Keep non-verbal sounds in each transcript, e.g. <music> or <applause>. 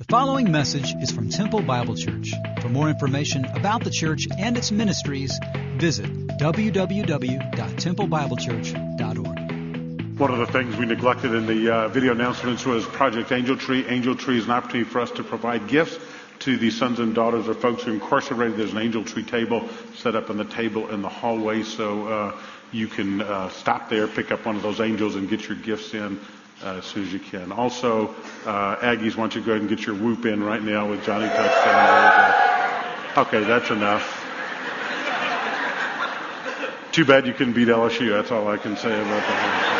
The following message is from Temple Bible Church. For more information about the church and its ministries, visit www.templebiblechurch.org. One of the things we neglected in the uh, video announcements was Project Angel Tree. Angel Tree is an opportunity for us to provide gifts to the sons and daughters of folks who are incarcerated. There's an Angel Tree table set up on the table in the hallway, so uh, you can uh, stop there, pick up one of those angels, and get your gifts in as soon as you can. Also, uh, Aggies, why don't you go ahead and get your whoop in right now with Johnny Touchdown. Okay, that's enough. Too bad you couldn't beat LSU. That's all I can say about that.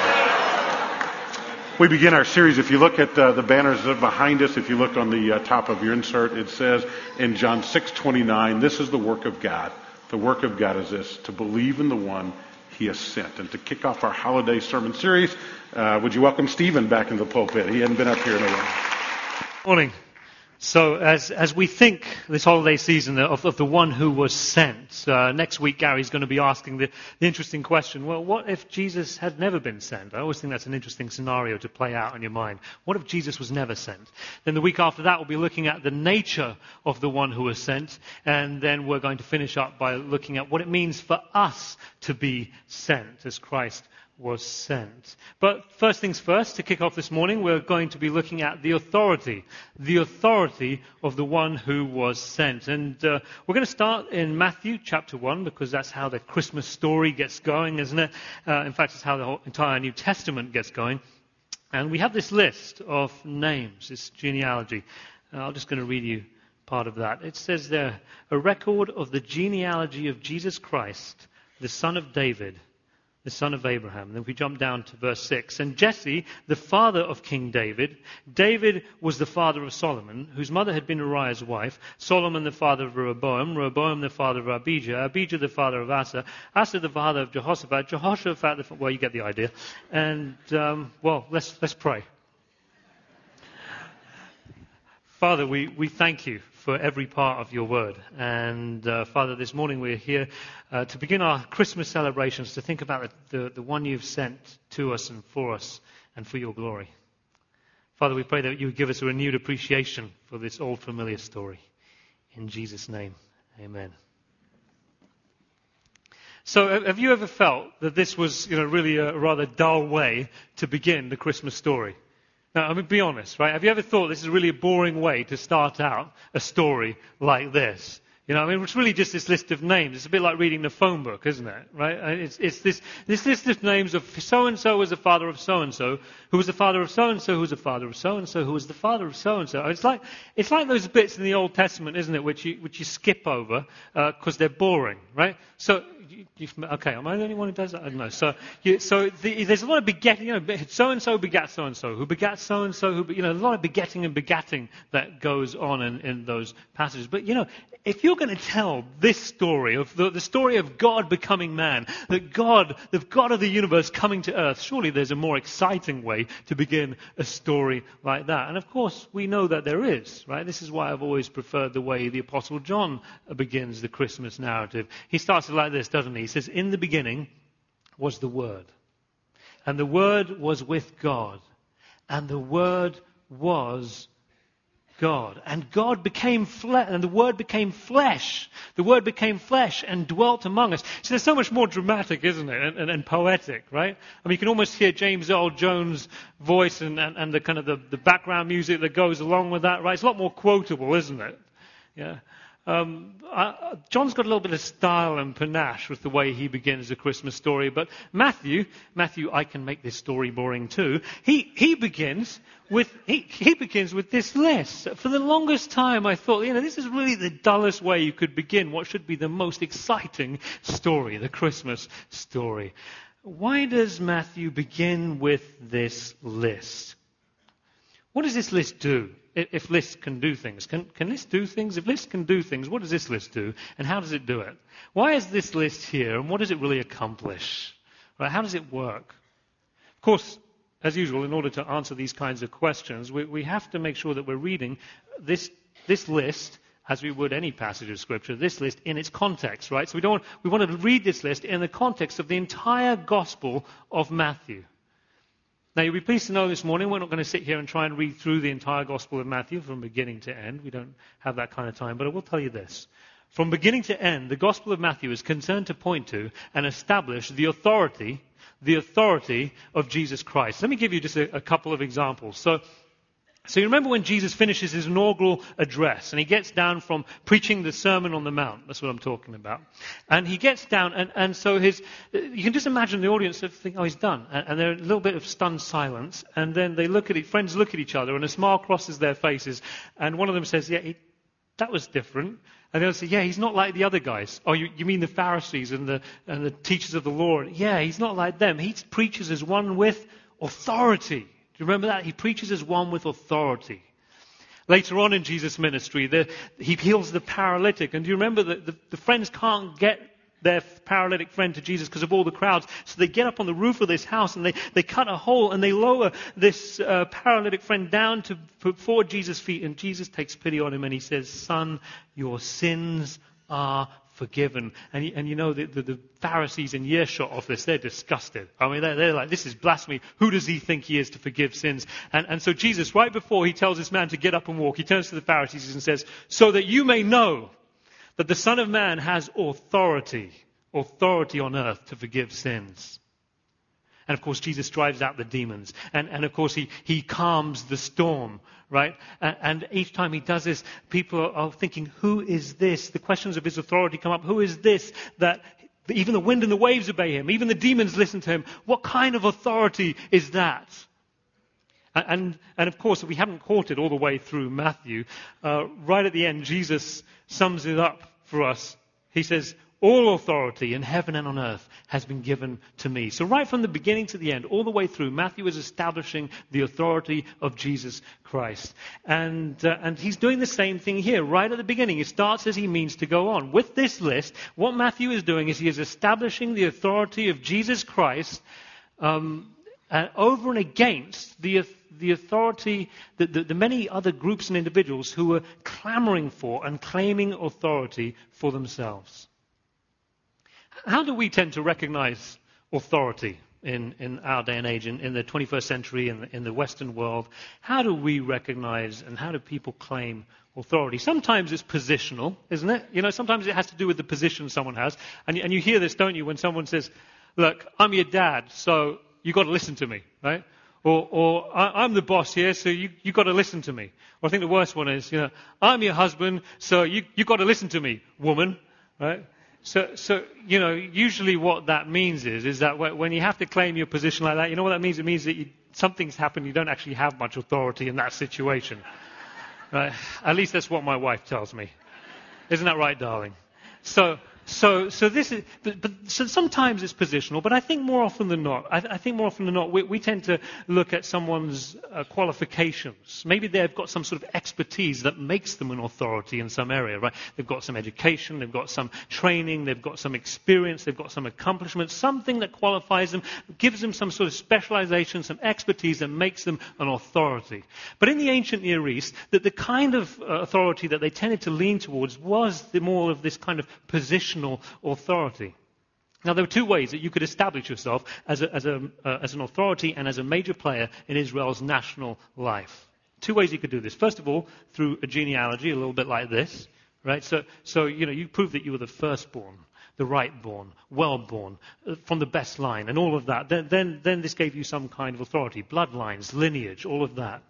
We begin our series. If you look at uh, the banners behind us, if you look on the uh, top of your insert, it says in John 6:29, "This is the work of God. The work of God is this: to believe in the one He has sent." And to kick off our holiday sermon series, uh, would you welcome Stephen back into the pulpit? He hadn't been up here in a while. Morning. So, as, as we think this holiday season of, of the one who was sent, uh, next week Gary's going to be asking the, the, interesting question well, what if Jesus had never been sent? I always think that's an interesting scenario to play out in your mind. What if Jesus was never sent? Then the week after that, we'll be looking at the nature of the one who was sent, and then we're going to finish up by looking at what it means for us to be sent as Christ was sent. But first things first, to kick off this morning, we're going to be looking at the authority, the authority of the one who was sent. And uh, we're going to start in Matthew chapter 1 because that's how the Christmas story gets going, isn't it? Uh, in fact, it's how the whole entire New Testament gets going. And we have this list of names, this genealogy. Uh, I'm just going to read you part of that. It says there, a record of the genealogy of Jesus Christ, the son of David the son of Abraham. Then we jump down to verse 6. And Jesse, the father of King David, David was the father of Solomon, whose mother had been Uriah's wife, Solomon the father of Rehoboam, Rehoboam the father of Abijah, Abijah the father of Asa, Asa the father of Jehoshaphat, Jehoshaphat the, well, you get the idea. And, um, well, let's, let's pray. Father, we, we thank you for every part of your word. And uh, Father, this morning we're here uh, to begin our Christmas celebrations, to think about the, the, the, one you've sent to us and for us and for your glory. Father, we pray that you would give us a renewed appreciation for this old familiar story. In Jesus' name, amen. So, have you ever felt that this was, you know, really a rather dull way to begin the Christmas story? Now, I mean, be honest, right? Have you ever thought this is really a boring way to start out a story like this? You know, I mean, it's really just this list of names. It's a bit like reading the phone book, isn't it? Right? It's, it's this, this list of names of so and so was the father of so and so, who was the father of so and so, who was the father of so and so, who was the father of so and so. It's like, it's like those bits in the Old Testament, isn't it, which you, which you skip over because uh, they're boring, right? So you, okay, am I the only one who does that? I don't know. So, you, so the, there's a lot of begetting. You know, so and so begat so and so, who begat so and so, who you know, a lot of begetting and begatting that goes on in, in those passages. But you know, if you're going to tell this story of the, the story of God becoming man, that God, the God of the universe coming to earth, surely there's a more exciting way to begin a story like that. And of course, we know that there is, right? This is why I've always preferred the way the Apostle John begins the Christmas narrative. He starts it like this, doesn't he? He says, In the beginning was the Word. And the Word was with God. And the Word was God. And God became flesh, and the Word became flesh. The Word became flesh and dwelt among us. So there's so much more dramatic, isn't it? And, and, and poetic, right? I mean, you can almost hear James Earl Jones' voice and, and, the kind of the, the background music that goes along with that, right? It's a lot more quotable, isn't it? Yeah. Um, John's got a little bit of style and panache with the way he begins the Christmas story, but Matthew, Matthew, I can make this story boring too. He he begins with he, he begins with this list. For the longest time, I thought, you know, this is really the dullest way you could begin what should be the most exciting story, the Christmas story. Why does Matthew begin with this list? What does this list do? If lists can do things. Can, can lists do things? If lists can do things, what does this list do? And how does it do it? Why is this list here? And what does it really accomplish? Right? How does it work? Of course, as usual, in order to answer these kinds of questions, we, we have to make sure that we're reading this, this list as we would any passage of scripture, this list in its context, right? So we don't, we want to read this list in the context of the entire gospel of Matthew. Now, you'll be pleased to know this morning we're not going to sit here and try and read through the entire Gospel of Matthew from beginning to end. We don't have that kind of time. But I will tell you this. From beginning to end, the Gospel of Matthew is concerned to point to and establish the authority, the authority of Jesus Christ. Let me give you just a, a couple of examples. So, so you remember when Jesus finishes his inaugural address and he gets down from preaching the Sermon on the Mount. That's what I'm talking about. And he gets down and, and so his, you can just imagine the audience of think, oh, he's done. And, and they're a little bit of stunned silence. And then they look at it, friends look at each other and a smile crosses their faces. And one of them says, yeah, he, that was different. And they'll say, yeah, he's not like the other guys. Oh, you, you mean the Pharisees and the, and the teachers of the law? Yeah, he's not like them. He preaches as one with authority you remember that? He preaches as one with authority. Later on in Jesus' ministry, the, he heals the paralytic. And do you remember that the, the friends can't get their paralytic friend to Jesus because of all the crowds. So they get up on the roof of this house and they, they cut a hole and they lower this uh, paralytic friend down to before Jesus' feet. And Jesus takes pity on him and he says, Son, your sins are forgiven. And, and you know, the, the, the, Pharisees in earshot of this, they're disgusted. I mean, they're, they're, like, this is blasphemy. Who does he think he is to forgive sins? And, and so Jesus, right before he tells this man to get up and walk, he turns to the Pharisees and says, so that you may know that the Son of Man has authority, authority on earth to forgive sins. And of course, Jesus drives out the demons. And, and of course, he, he calms the storm, right? And, each time he does this, people are, are thinking, who is this? The questions of his authority come up. Who is this that even the wind and the waves obey him? Even the demons listen to him. What kind of authority is that? And, and, of course, we haven't caught it all the way through Matthew, uh, right at the end, Jesus sums it up for us. He says, all authority in heaven and on earth has been given to me. So, right from the beginning to the end, all the way through, Matthew is establishing the authority of Jesus Christ. And, uh, and he's doing the same thing here, right at the beginning. He starts as he means to go on. With this list, what Matthew is doing is he is establishing the authority of Jesus Christ um, over and against the, the authority, the, the, the many other groups and individuals who were clamoring for and claiming authority for themselves. How do we tend to recognize authority in, in our day and age, in, in the 21st century, in the, in the Western world? How do we recognize and how do people claim authority? Sometimes it's positional, isn't it? You know, sometimes it has to do with the position someone has. And, and you hear this, don't you, when someone says, Look, I'm your dad, so you've got to listen to me, right? Or, or I'm the boss here, so you, you've got to listen to me. Or I think the worst one is, you know, I'm your husband, so you, you've got to listen to me, woman, right? So, so, you know, usually what that means is, is that when you have to claim your position like that, you know what that means? It means that you, something's happened, you don't actually have much authority in that situation. Right? At least that's what my wife tells me. Isn't that right, darling? So, so, so this is, but, but so sometimes it's positional, but I think more often than not, I, I think more often than not, we, we tend to look at someone's uh, qualifications. Maybe they've got some sort of expertise that makes them an authority in some area, right? They've got some education, they've got some training, they've got some experience, they've got some accomplishment, something that qualifies them, gives them some sort of specialization, some expertise that makes them an authority. But in the ancient Near East, that the kind of uh, authority that they tended to lean towards was the more of this kind of authority. Now, there were two ways that you could establish yourself as, a, as, a, uh, as, an authority and as a major player in Israel's national life. Two ways you could do this. First of all, through a genealogy, a little bit like this, right? So, so you know, you prove that you were the firstborn, the rightborn, well-born, uh, from the best line, and all of that. Then, then, then this gave you some kind of authority, bloodlines, lineage, all of that.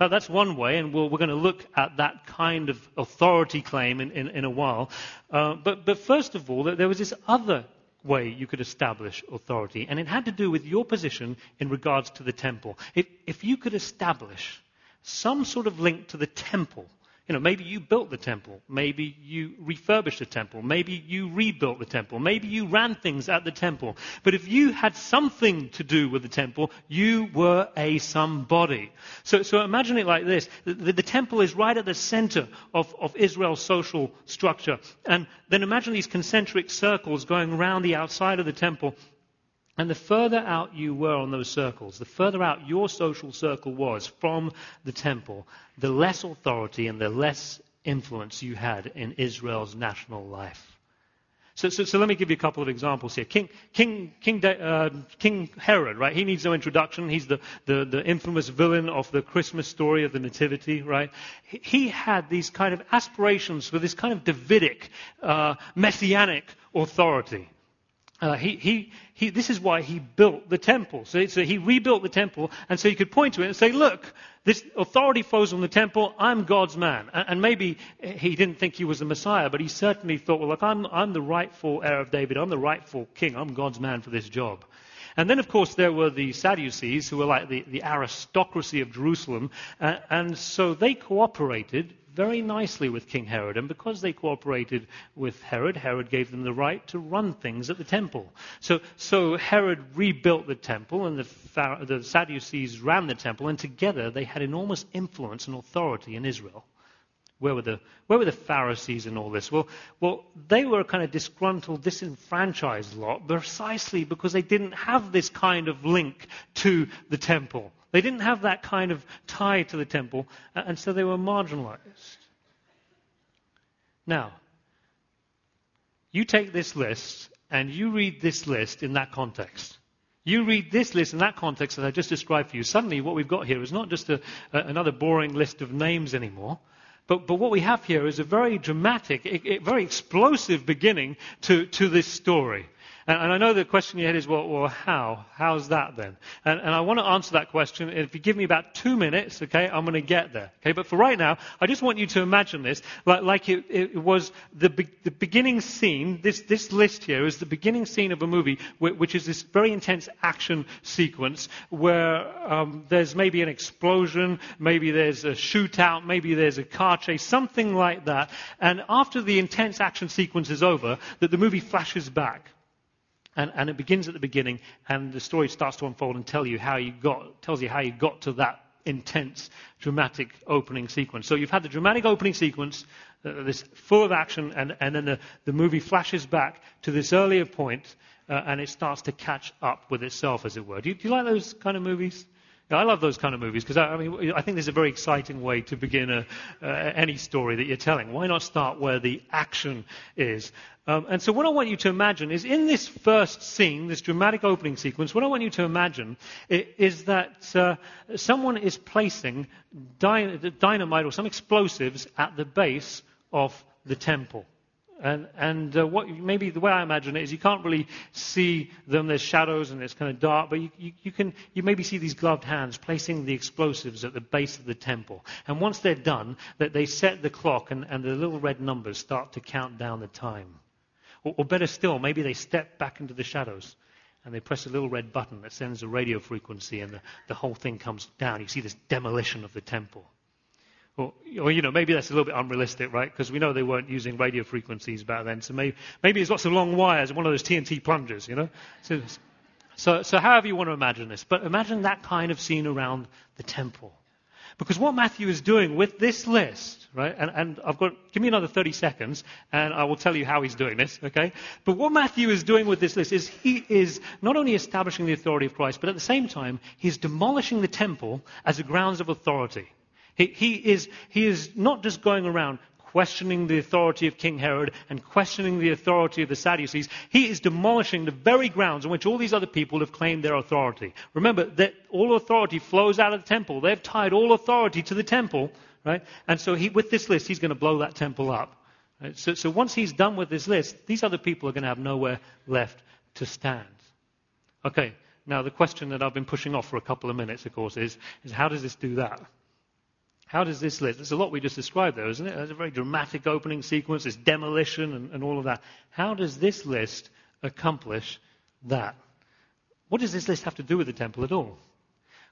Now, that's one way, and we we are going to look at that kind of authority claim in, in, in a while. Uh, but, but first of all, there was this other way you could establish authority, and it had to do with your position in regards to the temple. If, if you could establish some sort of link to the temple, you know, maybe you built the temple. Maybe you refurbished the temple. Maybe you rebuilt the temple. Maybe you ran things at the temple. But if you had something to do with the temple, you were a somebody. So, so imagine it like this. The, the, the temple is right at the center of, of Israel's social structure. And then imagine these concentric circles going around the outside of the temple. And the further out you were on those circles, the further out your social circle was from the temple, the less authority and the less influence you had in Israel's national life. So, so, so, let me give you a couple of examples here. King, King, King, uh, King Herod, right? He needs no introduction. He's the, the, the, infamous villain of the Christmas story of the Nativity, right? He, had these kind of aspirations for this kind of Davidic, uh, messianic authority. Uh, he, he, he, this is why he built the temple. So, so, he rebuilt the temple, and so he could point to it and say, Look, this authority flows from the temple. I'm God's man. And, and, maybe he didn't think he was the Messiah, but he certainly thought, Well, look, I'm, I'm the rightful heir of David. I'm the rightful king. I'm God's man for this job. And then, of course, there were the Sadducees, who were like the, the aristocracy of Jerusalem. Uh, and so they cooperated very nicely with King Herod. And because they cooperated with Herod, Herod gave them the right to run things at the temple. So, so Herod rebuilt the temple, and the, the Sadducees ran the temple, and together they had enormous influence and authority in Israel. Where were, the, where were the Pharisees in all this? Well, well, they were a kind of disgruntled, disenfranchised lot precisely because they didn't have this kind of link to the temple. They didn't have that kind of tie to the temple, uh, and so they were marginalized. Now, you take this list and you read this list in that context. You read this list in that context that I just described for you. Suddenly, what we've got here is not just a, a, another boring list of names anymore. But, but, what we have here is a very dramatic, a, a very explosive beginning to, to this story. And, and I know the question in your head is, well, well how? How's that then? And, and I want to answer that question. If you give me about two minutes, okay, I'm going to get there. Okay, but for right now, I just want you to imagine this like, like it, it, was the, be, the beginning scene. This, this list here is the beginning scene of a movie, which is this very intense action sequence where um, there's maybe an explosion, maybe there's a shootout, maybe there's a car chase, something like that. And after the intense action sequence is over, that the movie flashes back and, and, it begins at the beginning, and the story starts to unfold and tell you how you got, tells you how you got to that intense, dramatic opening sequence. So you've had the dramatic opening sequence, uh, this full of action, and, and then the, the, movie flashes back to this earlier point, uh, and it starts to catch up with itself, as it were. Do you, do you like those kind of movies? I love those kind of movies because I, I, mean I think there's a very exciting way to begin a, uh, any story that you're telling. Why not start where the action is? Um, and so what I want you to imagine is in this first scene, this dramatic opening sequence, what I want you to imagine is that uh, someone is placing dynamite or some explosives at the base of the temple. And, and uh, what, maybe the way I imagine it is you can't really see them. There's shadows and it's kind of dark, but you, you, you, can you maybe see these gloved hands placing the explosives at the base of the temple. And once they're done, that they set the clock and, and the little red numbers start to count down the time. Or, or better still, maybe they step back into the shadows and they press a little red button that sends a radio frequency and the, the whole thing comes down. You see this demolition of the temple. Or, or, you know, maybe that's a little bit unrealistic, right? Because we know they weren't using radio frequencies back then. So maybe, maybe there's lots of long wires and one of those TNT plungers, you know? So, so, so however you want to imagine this. But imagine that kind of scene around the temple. Because what Matthew is doing with this list, right? And, and, I've got, give me another 30 seconds and I will tell you how he's doing this, okay? But what Matthew is doing with this list is he is not only establishing the authority of Christ, but at the same time, he's demolishing the temple as a grounds of authority. He, he, is, he is not just going around questioning the authority of King Herod and questioning the authority of the Sadducees. He is demolishing the very grounds on which all these other people have claimed their authority. Remember that all authority flows out of the temple. They've tied all authority to the temple, right? And so he, with this list, he's going to blow that temple up. Right? So, so once he's done with this list, these other people are going to have nowhere left to stand. Okay, now the question that I've been pushing off for a couple of minutes, of course, is, is how does this do that? How does this list? There's a lot we just described there, isn't it? There's a very dramatic opening sequence, there's demolition and, and all of that. How does this list accomplish that? What does this list have to do with the temple at all?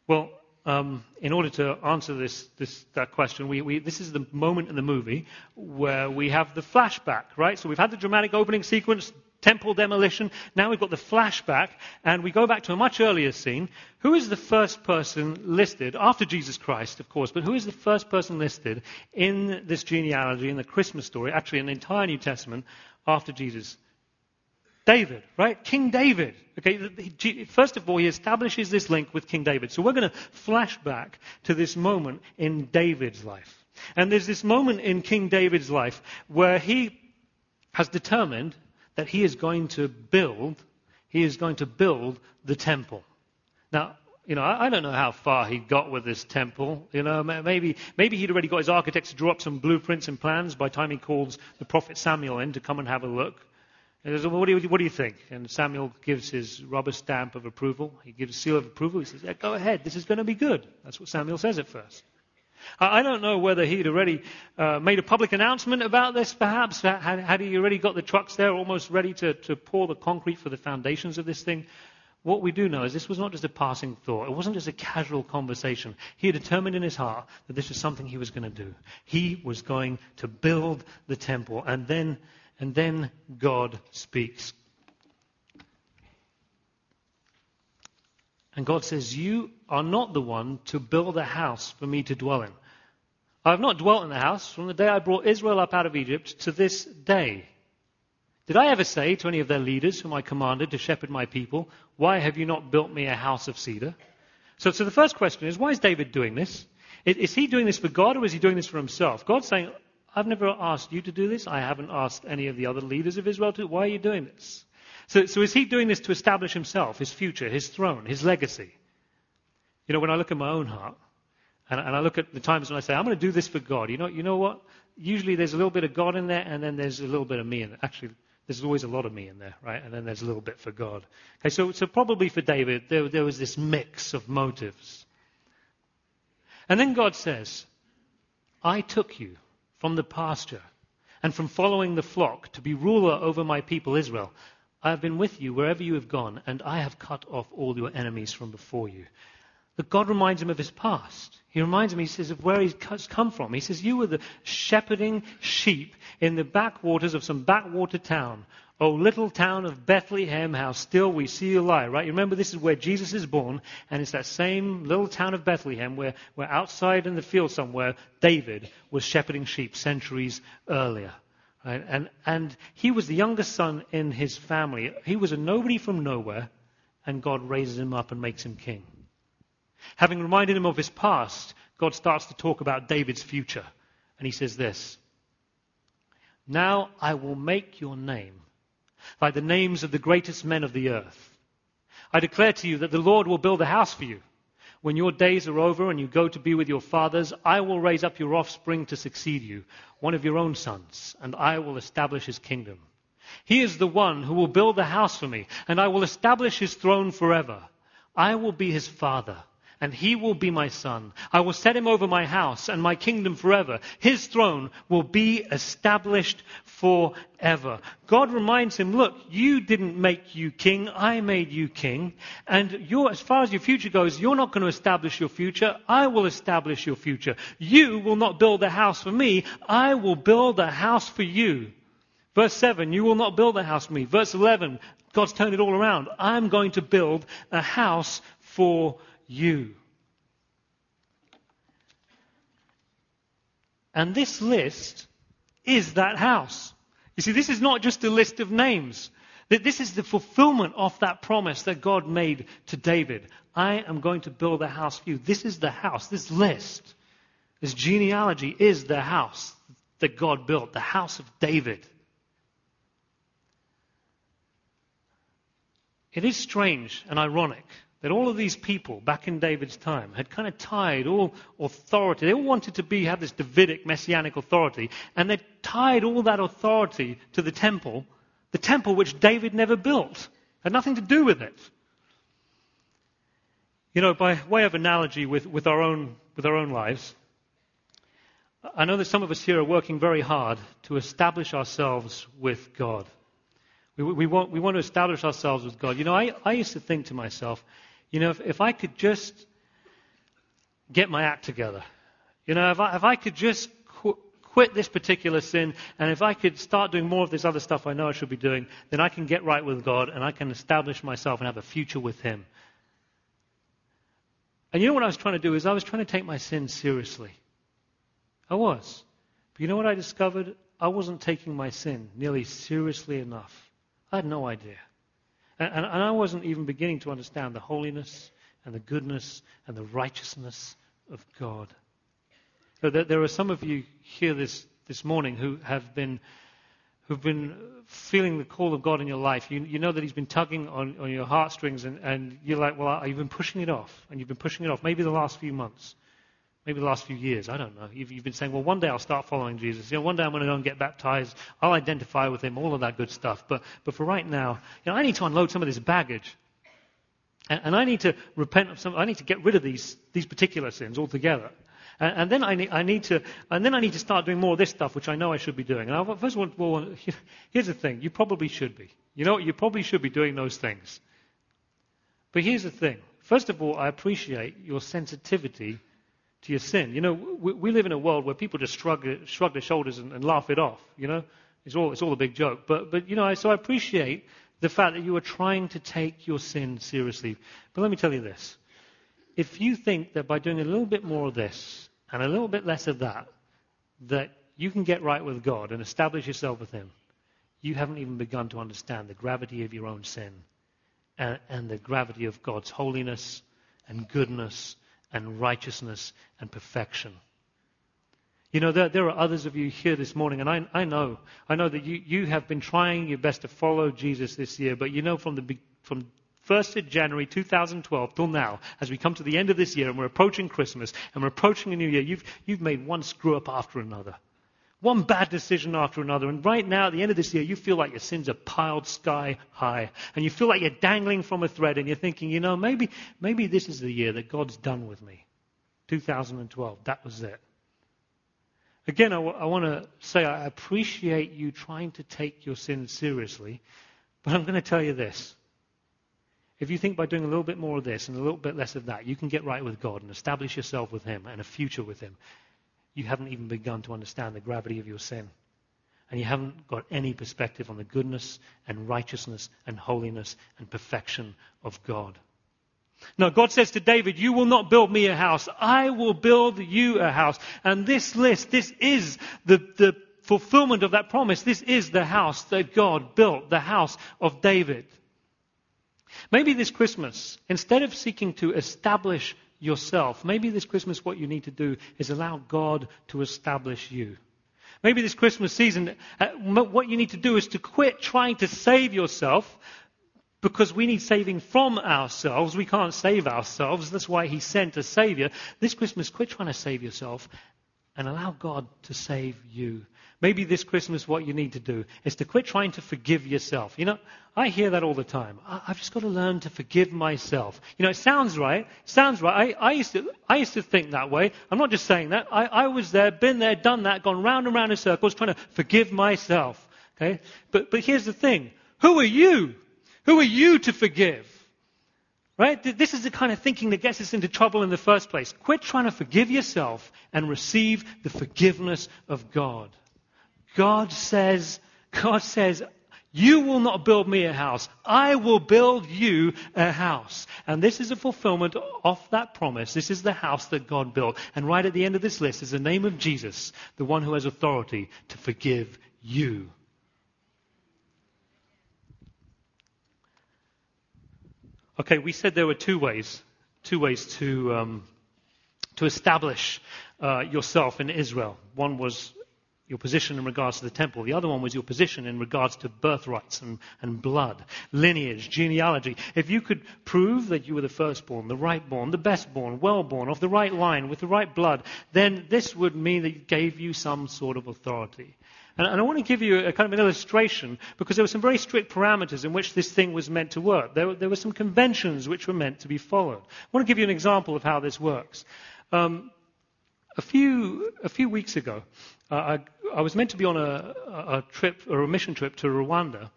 Well, um, in order to answer this, this that question, we, we, this is the moment in the movie where we have the flashback, right? So we've had the dramatic opening sequence, temple demolition. Now we've got the flashback, and we go back to a much earlier scene. Who is the first person listed, after Jesus Christ, of course, but who is the first person listed in this genealogy, in the Christmas story, actually in the entire New Testament, after Jesus? David, right? King David. Okay, first of all, he establishes this link with King David. So we're going to flash back to this moment in David's life. And there's this moment in King David's life where he has determined that he is going to build, he is going to build the temple. Now, you know, I, don't know how far he got with this temple. You know, maybe, maybe he'd already got his architects to draw up some blueprints and plans by the time he calls the prophet Samuel in to come and have a look. And he says, well, what, do you, what do you think? And Samuel gives his rubber stamp of approval. He gives a seal of approval. He says, yeah, go ahead. This is going to be good. That's what Samuel says at first. I don't know whether he'd already uh, made a public announcement about this, perhaps. Had, had, he already got the trucks there almost ready to, to pour the concrete for the foundations of this thing? What we do know is this was not just a passing thought. It wasn't just a casual conversation. He had determined in his heart that this was something he was going to do. He was going to build the temple. And then, and then God speaks. And God says, You are not the one to build a house for me to dwell in. I have not dwelt in the house from the day I brought Israel up out of Egypt to this day. Did I ever say to any of their leaders whom I commanded to shepherd my people, Why have you not built me a house of cedar? So, so the first question is, why is David doing this? Is, is he doing this for God or is he doing this for himself? God's saying, I've never asked you to do this. I haven't asked any of the other leaders of Israel to. Why are you doing this? So, so is he doing this to establish himself, his future, his throne, his legacy? You know, when I look at my own heart, and, and I look at the times when I say, I'm going to do this for God, you know, you know what? Usually there's a little bit of God in there, and then there's a little bit of me in there. Actually, there's always a lot of me in there, right? And then there's a little bit for God. Okay, so, so probably for David, there, there was this mix of motives. And then God says, I took you from the pasture and from following the flock to be ruler over my people Israel. I have been with you wherever you have gone, and I have cut off all your enemies from before you. But God reminds him of his past. He reminds him, he says, of where he's come from. He says, You were the shepherding sheep in the backwaters of some backwater town. Oh, little town of Bethlehem, how still we see you lie, right? You remember this is where Jesus is born, and it's that same little town of Bethlehem where, where outside in the field somewhere, David was shepherding sheep centuries earlier. Right? And, and he was the youngest son in his family. He was a nobody from nowhere, and God raises him up and makes him king. Having reminded him of his past, God starts to talk about David's future. And he says this Now I will make your name like the names of the greatest men of the earth. I declare to you that the Lord will build a house for you. When your days are over and you go to be with your fathers, I will raise up your offspring to succeed you, one of your own sons, and I will establish his kingdom. He is the one who will build the house for me, and I will establish his throne forever. I will be his father and he will be my son. I will set him over my house and my kingdom forever. His throne will be established forever. God reminds him, look, you didn't make you king. I made you king. And as far as your future goes, you're not going to establish your future. I will establish your future. You will not build a house for me. I will build a house for you. Verse 7, you will not build a house for me. Verse 11, God's turned it all around. I'm going to build a house for you. And this list is that house. You see, this is not just a list of names. This is the fulfillment of that promise that God made to David. I am going to build a house for you. This is the house. This list, this genealogy is the house that God built, the house of David. It is strange and ironic that all of these people back in David's time had kind of tied all authority. They all wanted to be have this Davidic messianic authority, and they tied all that authority to the temple, the temple which David never built. Had nothing to do with it. You know, by way of analogy with, with our own with our own lives, I know that some of us here are working very hard to establish ourselves with God. We, we, want, we want to establish ourselves with God. You know, I, I used to think to myself, you know, if, if I could just get my act together, you know, if I, if I could just qu- quit this particular sin and if I could start doing more of this other stuff I know I should be doing, then I can get right with God and I can establish myself and have a future with Him. And you know what I was trying to do is I was trying to take my sin seriously. I was. But you know what I discovered? I wasn't taking my sin nearly seriously enough. I had no idea. And, and I wasn't even beginning to understand the holiness and the goodness and the righteousness of God. So there, there are some of you here this, this morning who have been who've been feeling the call of God in your life. You, you know that He's been tugging on, on your heartstrings, and, and you're like, well, you've been pushing it off, and you've been pushing it off. Maybe the last few months, maybe the last few years. I don't know. You've, you've been saying, well, one day I'll start following Jesus. You know, one day I'm going to go and get baptized. I'll identify with Him. All of that good stuff. But but for right now, you know, I need to unload some of this baggage. And, and I need to repent of some. I need to get rid of these these particular sins altogether. And, and then I need, I need, to, and then I need to start doing more of this stuff, which I know I should be doing. And I, first of all, well, <laughs> here's the thing: you probably should be. You know, you probably should be doing those things. But here's the thing: first of all, I appreciate your sensitivity to your sin. You know, we, we live in a world where people just shrug, shrug their shoulders and, and laugh it off. You know, it's all, it's all a big joke. But, but you know, I, so I appreciate the fact that you are trying to take your sin seriously. But let me tell you this if you think that by doing a little bit more of this and a little bit less of that, that you can get right with God and establish yourself with Him, you haven't even begun to understand the gravity of your own sin and, and the gravity of God's holiness and goodness and righteousness and perfection. You know, there, there, are others of you here this morning, and I, I know, I know that you, you have been trying your best to follow Jesus this year, but you know from the, from 1st of January 2012 till now, as we come to the end of this year and we're approaching Christmas and we're approaching a new year, you've, you've made one screw up after another. One bad decision after another. And right now, at the end of this year, you feel like your sins are piled sky high. And you feel like you're dangling from a thread and you're thinking, you know, maybe, maybe this is the year that God's done with me. 2012, that was it. Again, I, w- I want to say I appreciate you trying to take your sins seriously, but I'm going to tell you this. If you think by doing a little bit more of this and a little bit less of that, you can get right with God and establish yourself with Him and a future with Him, you haven't even begun to understand the gravity of your sin. And you haven't got any perspective on the goodness and righteousness and holiness and perfection of God. Now, God says to David, You will not build me a house. I will build you a house. And this list, this is the, the fulfillment of that promise. This is the house that God built, the house of David. Maybe this Christmas, instead of seeking to establish yourself, maybe this Christmas what you need to do is allow God to establish you. Maybe this Christmas season, uh, what you need to do is to quit trying to save yourself because we need saving from ourselves. We can't save ourselves. That's why He sent a Savior. This Christmas, quit trying to save yourself and allow God to save you. Maybe this Christmas, what you need to do is to quit trying to forgive yourself. You know, I hear that all the time. I've just got to learn to forgive myself. You know, it sounds right. Sounds right. I, I, used to, I used to think that way. I'm not just saying that. I, I was there, been there, done that, gone round and round in circles trying to forgive myself. Okay? But, but here's the thing. Who are you? Who are you to forgive? Right? This is the kind of thinking that gets us into trouble in the first place. Quit trying to forgive yourself and receive the forgiveness of God. God says, God says, you will not build me a house. I will build you a house. And this is a fulfillment of that promise. This is the house that God built. And right at the end of this list is the name of Jesus, the one who has authority to forgive you. Okay, we said there were two ways, two ways to, um, to establish uh, yourself in Israel. One was your position in regards to the temple. The other one was your position in regards to birthrights and, and blood, lineage, genealogy. If you could prove that you were the firstborn, the rightborn, the bestborn, wellborn, of the right line, with the right blood, then this would mean that it gave you some sort of authority. And, and I want to give you a kind of an illustration because there were some very strict parameters in which this thing was meant to work. There, there were some conventions which were meant to be followed. I want to give you an example of how this works. Um, a few, a few weeks ago, uh, I, I, was meant to be on a, a, trip a mission trip to Rwanda,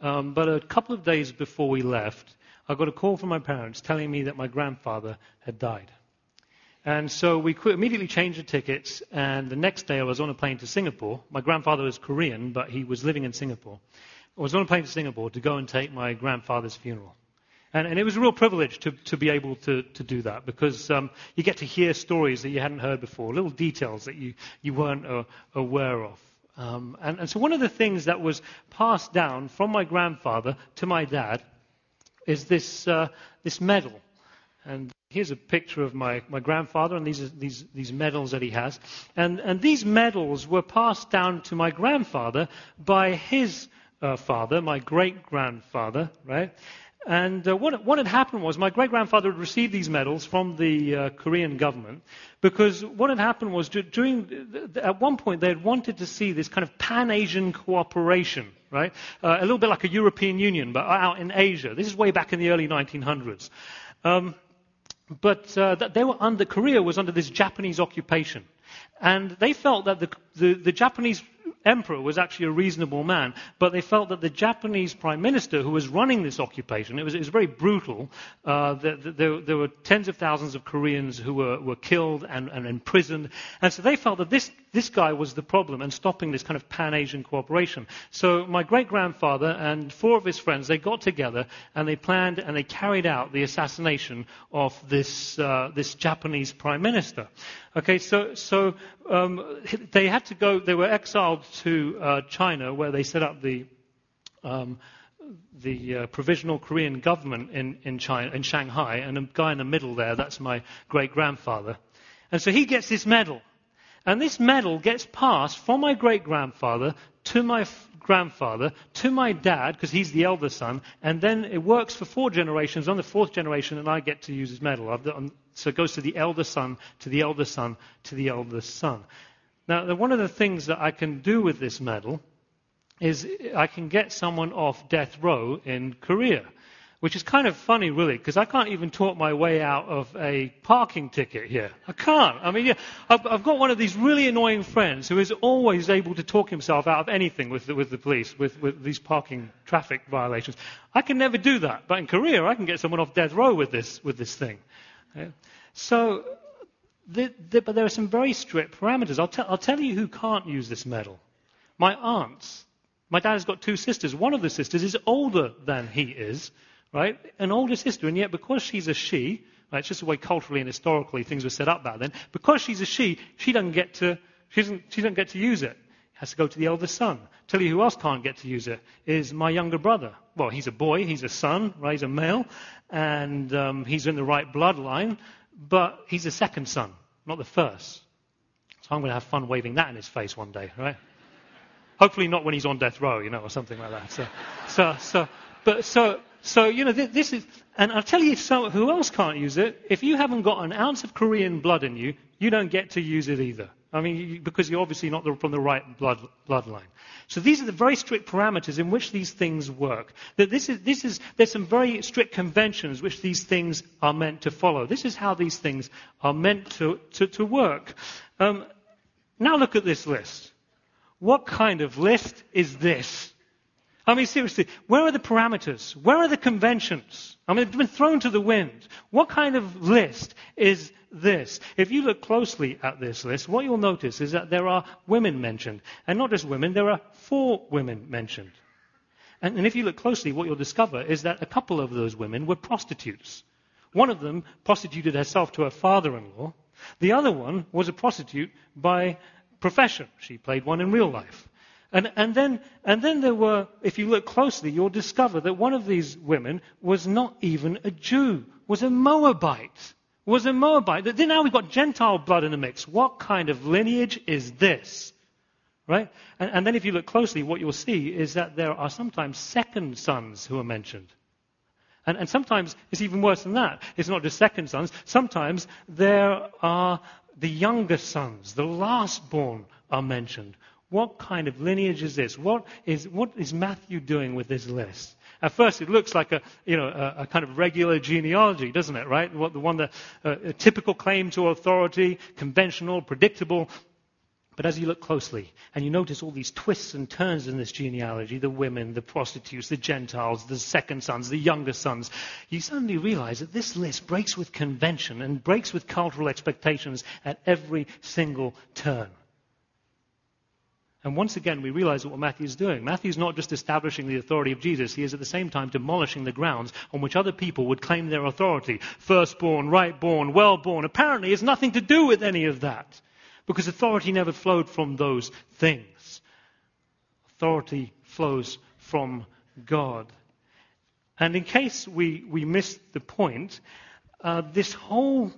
um, but a couple of days before we left, I got a call from my parents telling me that my grandfather had died. And so we immediately changed the tickets, and the next day I was on a plane to Singapore. My grandfather was Korean, but he was living in Singapore. I was on a plane to Singapore to go and take my grandfather's funeral. And, and, it was a real privilege to, to be able to, to do that because um, you get to hear stories that you hadn't heard before, little details that you, you weren't uh, aware of. Um, and, and so one of the things that was passed down from my grandfather to my dad is this, uh, this medal. And Here's a picture of my, my grandfather, and these these, these medals that he has. And, and these medals were passed down to my grandfather by his uh, father, my great grandfather, right? And uh, what, what, had happened was my great grandfather had received these medals from the uh, Korean government because what had happened was during, at one point they had wanted to see this kind of pan Asian cooperation, right? Uh, a little bit like a European Union, but out in Asia. This is way back in the early 1900s. Um, but uh, they were under, Korea was under this Japanese occupation. And they felt that the, the, the, Japanese emperor was actually a reasonable man, but they felt that the Japanese prime minister who was running this occupation, it was, it was very brutal. Uh, there, were tens of thousands of Koreans who were, were killed and, and, imprisoned. And so they felt that this, this guy was the problem and stopping this kind of pan-Asian cooperation. So my great-grandfather and four of his friends, they got together and they planned and they carried out the assassination of this, uh, this Japanese prime minister. Okay, so, so um, they had to go, they were exiled to uh, China where they set up the, um, the uh, provisional Korean government in, in, China, in Shanghai, and a guy in the middle there, that's my great grandfather. And so he gets this medal. And this medal gets passed from my great grandfather to my f- grandfather, to my dad, because he's the elder son, and then it works for four generations. On the fourth generation, and I get to use his medal. I've, um, so it goes to the elder son, to the elder son, to the elder son. Now, one of the things that I can do with this medal is I can get someone off death row in Korea, which is kind of funny, really, because I can't even talk my way out of a parking ticket here. I can't. I mean, yeah, I've, I've, got one of these really annoying friends who is always able to talk himself out of anything with the, with the police, with, with these parking traffic violations. I can never do that. But in Korea, I can get someone off death row with this, with this thing. So, the, the, but there are some very strict parameters. I'll, I'll tell you who can't use this medal. My aunts. My dad has got two sisters. One of the sisters is older than he is, right? An older sister, and yet because she's a she, right, it's just the way culturally and historically things were set up back then. Because she's a she, she doesn't get to, she doesn't, she doesn't get to use it. Has to go to the elder son. Tell you who else can't get to use it is my younger brother. Well, he's a boy, he's a son, right? He's a male, and um, he's in the right bloodline, but he's the second son, not the first. So I'm going to have fun waving that in his face one day, right? Hopefully not when he's on death row, you know, or something like that. So, so, so, but so, so you know, this is, and I'll tell you some, who else can't use it. If you haven't got an ounce of Korean blood in you, you don't get to use it either. I mean, because you're obviously not from the right blood, bloodline. So these are the very strict parameters in which these things work. That this is, this is, there's some very strict conventions which these things are meant to follow. This is how these things are meant to, to, to work. Um, now look at this list. What kind of list is this? I mean, seriously, where are the parameters? Where are the conventions? I mean, they've been thrown to the wind. What kind of list is this. If you look closely at this list, what you'll notice is that there are women mentioned. And not just women, there are four women mentioned. And, and if you look closely, what you'll discover is that a couple of those women were prostitutes. One of them prostituted herself to her father in law. The other one was a prostitute by profession. She played one in real life. And, and, then, and then there were, if you look closely, you'll discover that one of these women was not even a Jew, was a Moabite was a Moabite. Then now we've got Gentile blood in the mix. What kind of lineage is this? Right? And, and then if you look closely, what you'll see is that there are sometimes second sons who are mentioned. And, and, sometimes it's even worse than that. It's not just second sons. Sometimes there are the younger sons, the last born are mentioned. What kind of lineage is this? What is, what is Matthew doing with this list? At first, it looks like a, you know, a, a kind of regular genealogy, doesn't it, right? What, the one that, uh, a typical claim to authority, conventional, predictable. But as you look closely and you notice all these twists and turns in this genealogy, the women, the prostitutes, the Gentiles, the second sons, the younger sons, you suddenly realize that this list breaks with convention and breaks with cultural expectations at every single turn. And once again, we realize what Matthew is doing. Matthew is not just establishing the authority of Jesus, he is at the same time demolishing the grounds on which other people would claim their authority. Firstborn, rightborn, well-born. Apparently, it's nothing to do with any of that. Because authority never flowed from those things. Authority flows from God. And in case we, we missed the point, uh, this whole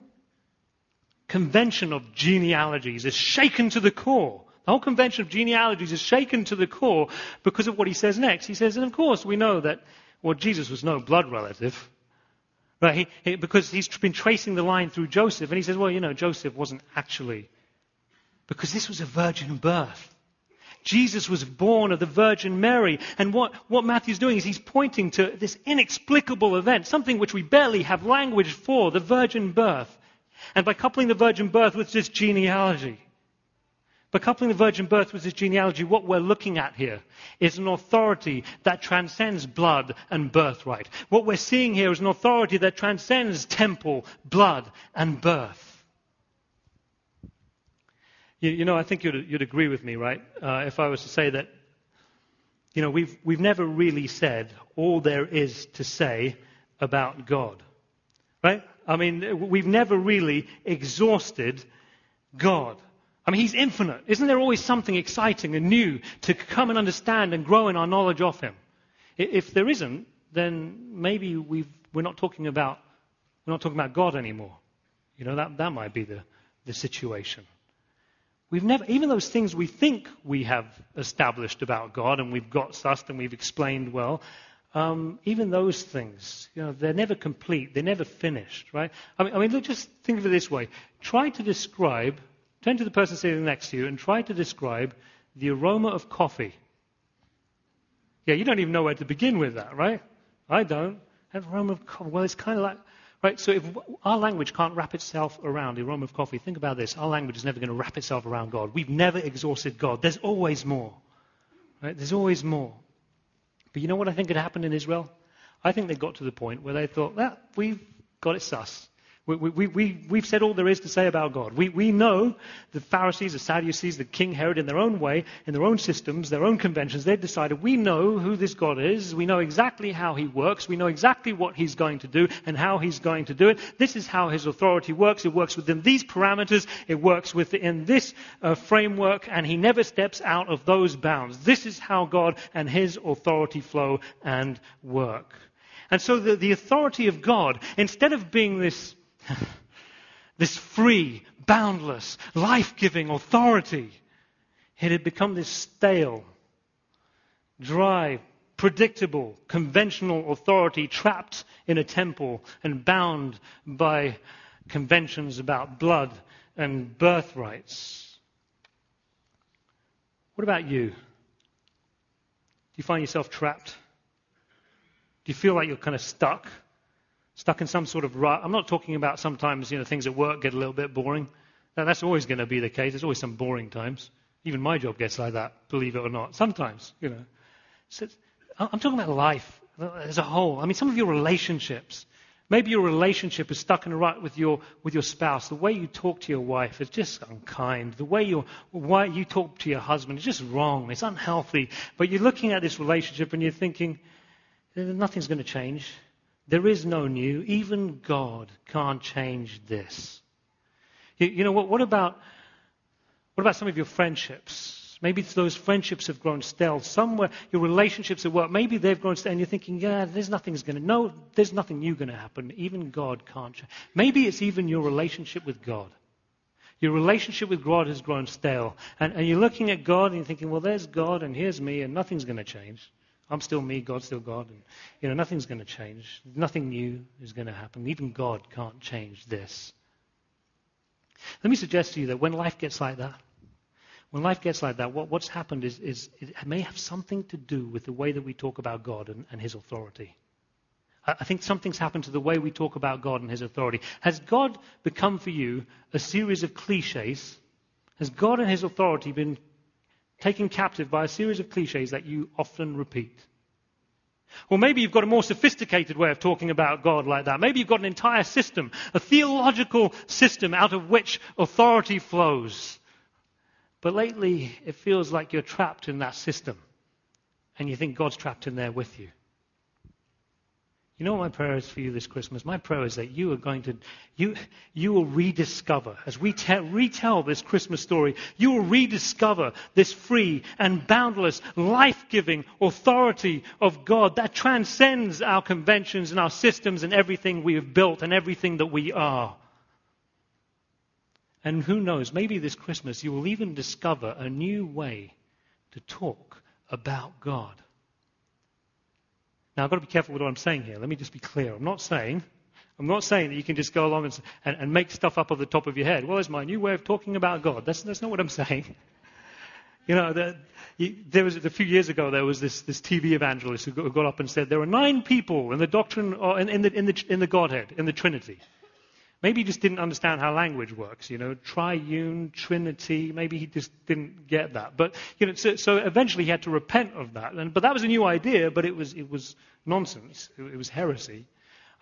convention of genealogies is shaken to the core. The whole convention of genealogies is shaken to the core because of what he says next. He says, and of course we know that, well, Jesus was no blood relative. Right? He, he, because he's been tracing the line through Joseph, and he says, well, you know, Joseph wasn't actually. Because this was a virgin birth. Jesus was born of the Virgin Mary. And what, what Matthew's doing is he's pointing to this inexplicable event, something which we barely have language for, the virgin birth. And by coupling the virgin birth with this genealogy, by coupling the virgin birth with this genealogy, what we're looking at here is an authority that transcends blood and birthright. What we're seeing here is an authority that transcends temple, blood, and birth. You, you know, I think you'd, you'd, agree with me, right? Uh, if I was to say that, you know, we've, we've never really said all there is to say about God. Right? I mean, we've never really exhausted God. I mean, He's infinite. Isn't there always something exciting and new to come and understand and grow in our knowledge of Him? If there isn't, then maybe we are not talking about we're not talking about God anymore. You know, that, that might be the, the situation. We've never, even those things we think we have established about God and we've got sussed and we've explained well, um, even those things, you know, they're never complete. They're never finished, right? I mean, I mean, just think of it this way. Try to describe, turn to the person sitting next to you and try to describe the aroma of coffee. Yeah, you don't even know where to begin with that, right? I don't. That aroma of coffee. Well, it's kind of like, right? So if our language can't wrap itself around the aroma of coffee, think about this. Our language is never going to wrap itself around God. We've never exhausted God. There's always more, right? There's always more. But you know what I think had happened in Israel? I think they got to the point where they thought, well, we've got it sus. We, we, we, we've said all there is to say about God. We, we know the Pharisees, the Sadducees, the King Herod, in their own way, in their own systems, their own conventions, they've decided we know who this God is. We know exactly how he works. We know exactly what he's going to do and how he's going to do it. This is how his authority works. It works within these parameters. It works within this uh, framework, and he never steps out of those bounds. This is how God and his authority flow and work. And so the, the authority of God, instead of being this <laughs> this free, boundless, life giving authority. It had become this stale, dry, predictable, conventional authority trapped in a temple and bound by conventions about blood and birthrights. What about you? Do you find yourself trapped? Do you feel like you're kind of stuck? Stuck in some sort of rut. I'm not talking about sometimes, you know, things at work get a little bit boring. Now, that's always going to be the case. There's always some boring times. Even my job gets like that, believe it or not. Sometimes, you know. So I'm talking about life as a whole. I mean, some of your relationships. Maybe your relationship is stuck in a rut with your, with your spouse. The way you talk to your wife is just unkind. The way you why you talk to your husband is just wrong. It's unhealthy. But you're looking at this relationship and you're thinking, eh, nothing's going to change. There is no new. Even God can't change this. You, you know, what, what, about, what about some of your friendships? Maybe those friendships have grown stale. Somewhere, your relationships at work, maybe they've grown stale, and you're thinking, yeah, there's nothing's going to, no, there's nothing new going to happen. Even God can't change. Maybe it's even your relationship with God. Your relationship with God has grown stale. And, and you're looking at God and you're thinking, well, there's God and here's me, and nothing's going to change. I'm still me, God's still God. And, you know, nothing's going to change. Nothing new is going to happen. Even God can't change this. Let me suggest to you that when life gets like that, when life gets like that, what, what's happened is, is, it may have something to do with the way that we talk about God and, and His authority. I, I think something's happened to the way we talk about God and His authority. Has God become for you a series of cliches? Has God and His authority been taken captive by a series of cliches that you often repeat. Well, maybe you've got a more sophisticated way of talking about God like that. Maybe you've got an entire system, a theological system out of which authority flows. But lately, it feels like you're trapped in that system. And you think God's trapped in there with you. You know what my prayer is for you this Christmas? My prayer is that you are going to, you, you will rediscover, as we te- retell this Christmas story, you will rediscover this free and boundless, life-giving authority of God that transcends our conventions and our systems and everything we have built and everything that we are. And who knows, maybe this Christmas you will even discover a new way to talk about God. Now, I've got to be careful with what I'm saying here. Let me just be clear. I'm not saying, I'm not saying that you can just go along and, and, and make stuff up off the top of your head. Well, it's my new way of talking about God. That's, that's not what I'm <laughs> saying. You know, the, there was a few years ago there was this, this TV evangelist who got, up and said there are nine people in the doctrine, or in, in, the, in, the, in the Godhead, in the Trinity. Maybe he just didn't understand how language works, you know, triune, trinity. Maybe he just didn't get that. But, you know, so, so eventually he had to repent of that. And, but that was a new idea, but it was, it was nonsense. It, it was heresy.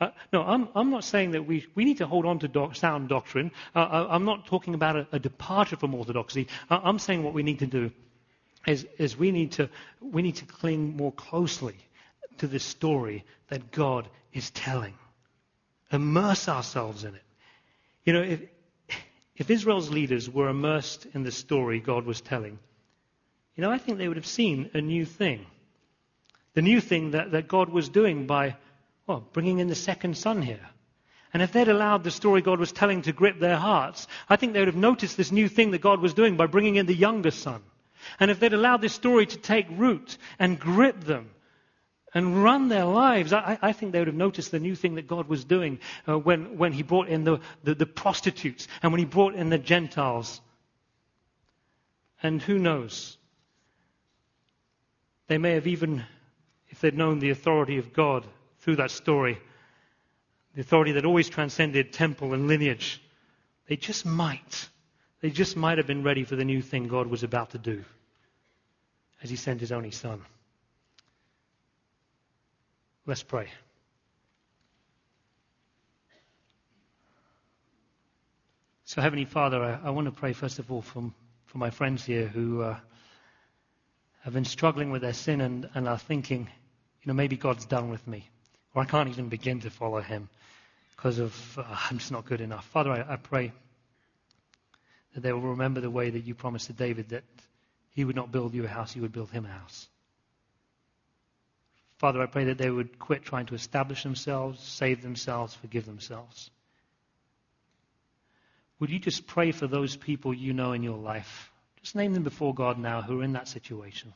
Uh, no, I'm, I'm, not saying that we, we need to hold on to doc, sound doctrine. Uh, I'm not talking about a, a departure from orthodoxy. Uh, I'm saying what we need to do is, is we, need to, we need to cling more closely to the story that God is telling. Immerse ourselves in it. You know, if, if Israel's leaders were immersed in the story God was telling, you know, I think they would have seen a new thing. The new thing that, that God was doing by, well, bringing in the second son here. And if they'd allowed the story God was telling to grip their hearts, I think they would have noticed this new thing that God was doing by bringing in the younger son. And if they'd allowed this story to take root and grip them, and run their lives, I, I, think they would have noticed the new thing that God was doing uh, when, when He brought in the, the, the prostitutes and when He brought in the Gentiles. And who knows? They may have even, if they'd known the authority of God through that story, the authority that always transcended temple and lineage, they just might, they just might have been ready for the new thing God was about to do as He sent His only Son. Let's pray. So, Heavenly Father, I, I, want to pray first of all for, for my friends here who uh, have been struggling with their sin and, and are thinking, you know, maybe God's done with me, or I can't even begin to follow Him because of uh, <laughs> I'm just not good enough. Father, I, I pray that they will remember the way that you promised to David that he would not build you a house, you would build him a house. Father, I pray that they would quit trying to establish themselves, save themselves, forgive themselves. Would you just pray for those people you know in your life? Just name them before God now who are in that situation.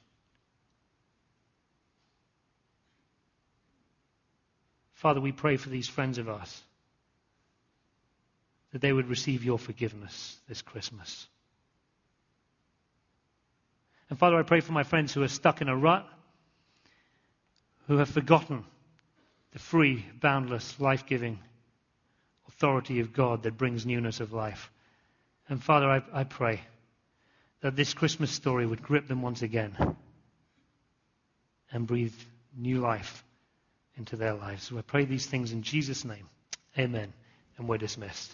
Father, we pray for these friends of ours that they would receive your forgiveness this Christmas. And Father, I pray for my friends who are stuck in a rut who have forgotten the free, boundless, life giving authority of God that brings newness of life. And Father, I, I, pray that this Christmas story would grip them once again and breathe new life into their lives. I pray these things in Jesus' name. Amen. And we're dismissed.